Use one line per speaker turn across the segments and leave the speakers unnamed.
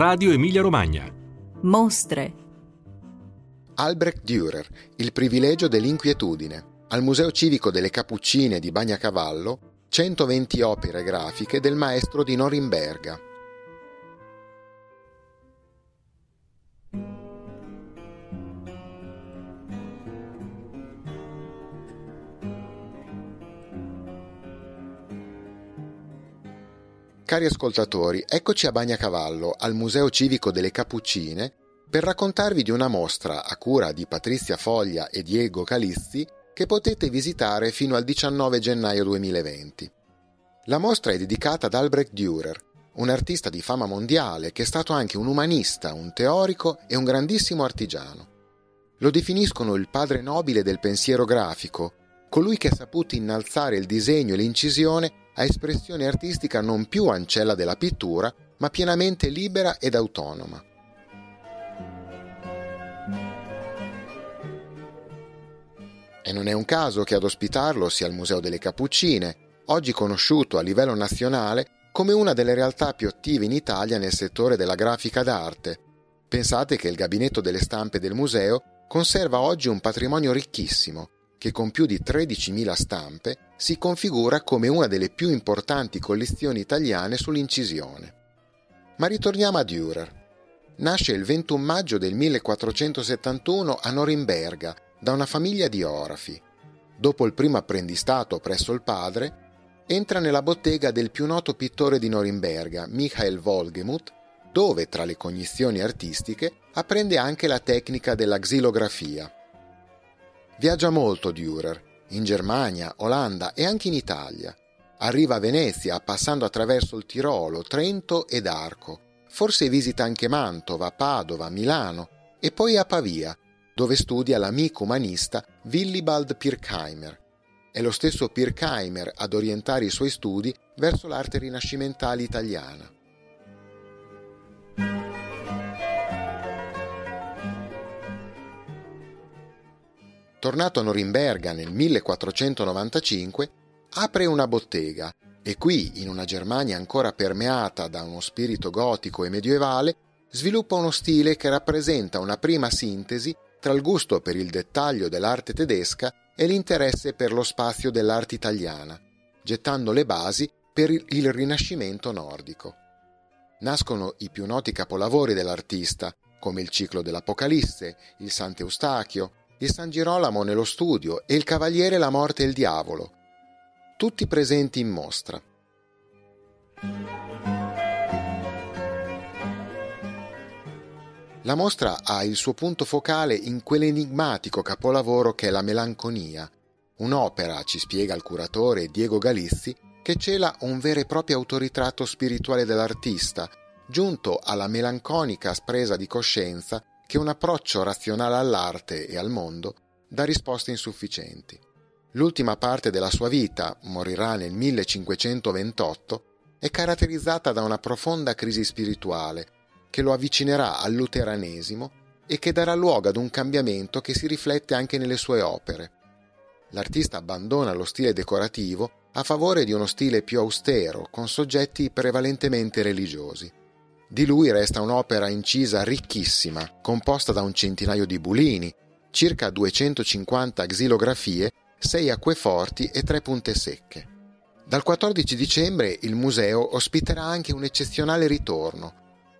Radio Emilia Romagna.
Mostre.
Albrecht Dürer, Il privilegio dell'inquietudine. Al Museo Civico delle Cappuccine di Bagnacavallo, 120 opere grafiche del maestro di Norimberga. Cari ascoltatori, eccoci a Bagnacavallo, al Museo Civico delle Cappuccine, per raccontarvi di una mostra a cura di Patrizia Foglia e Diego Calizzi che potete visitare fino al 19 gennaio 2020. La mostra è dedicata ad Albrecht Dürer, un artista di fama mondiale che è stato anche un umanista, un teorico e un grandissimo artigiano. Lo definiscono il padre nobile del pensiero grafico, colui che ha saputo innalzare il disegno e l'incisione a espressione artistica non più ancella della pittura, ma pienamente libera ed autonoma. E non è un caso che ad ospitarlo sia il Museo delle Cappuccine, oggi conosciuto a livello nazionale come una delle realtà più attive in Italia nel settore della grafica d'arte. Pensate che il gabinetto delle stampe del museo conserva oggi un patrimonio ricchissimo, che con più di 13.000 stampe si configura come una delle più importanti collezioni italiane sull'incisione. Ma ritorniamo a Dürer. Nasce il 21 maggio del 1471 a Norimberga da una famiglia di orafi. Dopo il primo apprendistato presso il padre, entra nella bottega del più noto pittore di Norimberga, Michael Wolgemuth, dove, tra le cognizioni artistiche, apprende anche la tecnica della xilografia. Viaggia molto Dürer, in Germania, Olanda e anche in Italia. Arriva a Venezia passando attraverso il Tirolo, Trento ed Arco. Forse visita anche Mantova, Padova, Milano e poi a Pavia, dove studia l'amico umanista Willibald Pirkheimer. È lo stesso Pirkheimer ad orientare i suoi studi verso l'arte rinascimentale italiana. Tornato a Norimberga nel 1495, apre una bottega e qui, in una Germania ancora permeata da uno spirito gotico e medievale, sviluppa uno stile che rappresenta una prima sintesi tra il gusto per il dettaglio dell'arte tedesca e l'interesse per lo spazio dell'arte italiana, gettando le basi per il Rinascimento nordico. Nascono i più noti capolavori dell'artista, come il ciclo dell'Apocalisse, il Sant'Eustachio, il San Girolamo nello studio e il Cavaliere La Morte e il Diavolo, tutti presenti in mostra. La mostra ha il suo punto focale in quell'enigmatico capolavoro che è la Melanconia, un'opera, ci spiega il curatore Diego Galizzi, che cela un vero e proprio autoritratto spirituale dell'artista, giunto alla melanconica spresa di coscienza che un approccio razionale all'arte e al mondo dà risposte insufficienti. L'ultima parte della sua vita, morirà nel 1528, è caratterizzata da una profonda crisi spirituale che lo avvicinerà al luteranesimo e che darà luogo ad un cambiamento che si riflette anche nelle sue opere. L'artista abbandona lo stile decorativo a favore di uno stile più austero, con soggetti prevalentemente religiosi. Di lui resta un'opera incisa ricchissima, composta da un centinaio di bulini, circa 250 xilografie, 6 acqueforti e 3 punte secche. Dal 14 dicembre il museo ospiterà anche un eccezionale ritorno,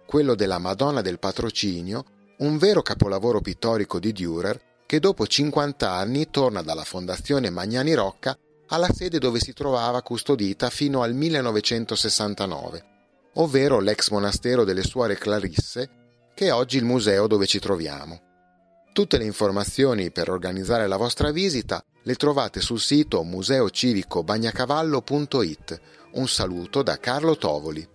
quello della Madonna del Patrocinio, un vero capolavoro pittorico di Dürer che dopo 50 anni torna dalla Fondazione Magnani Rocca alla sede dove si trovava custodita fino al 1969 ovvero l'ex monastero delle Suore Clarisse, che è oggi il museo dove ci troviamo. Tutte le informazioni per organizzare la vostra visita le trovate sul sito museocivicobagnacavallo.it. Un saluto da Carlo Tovoli.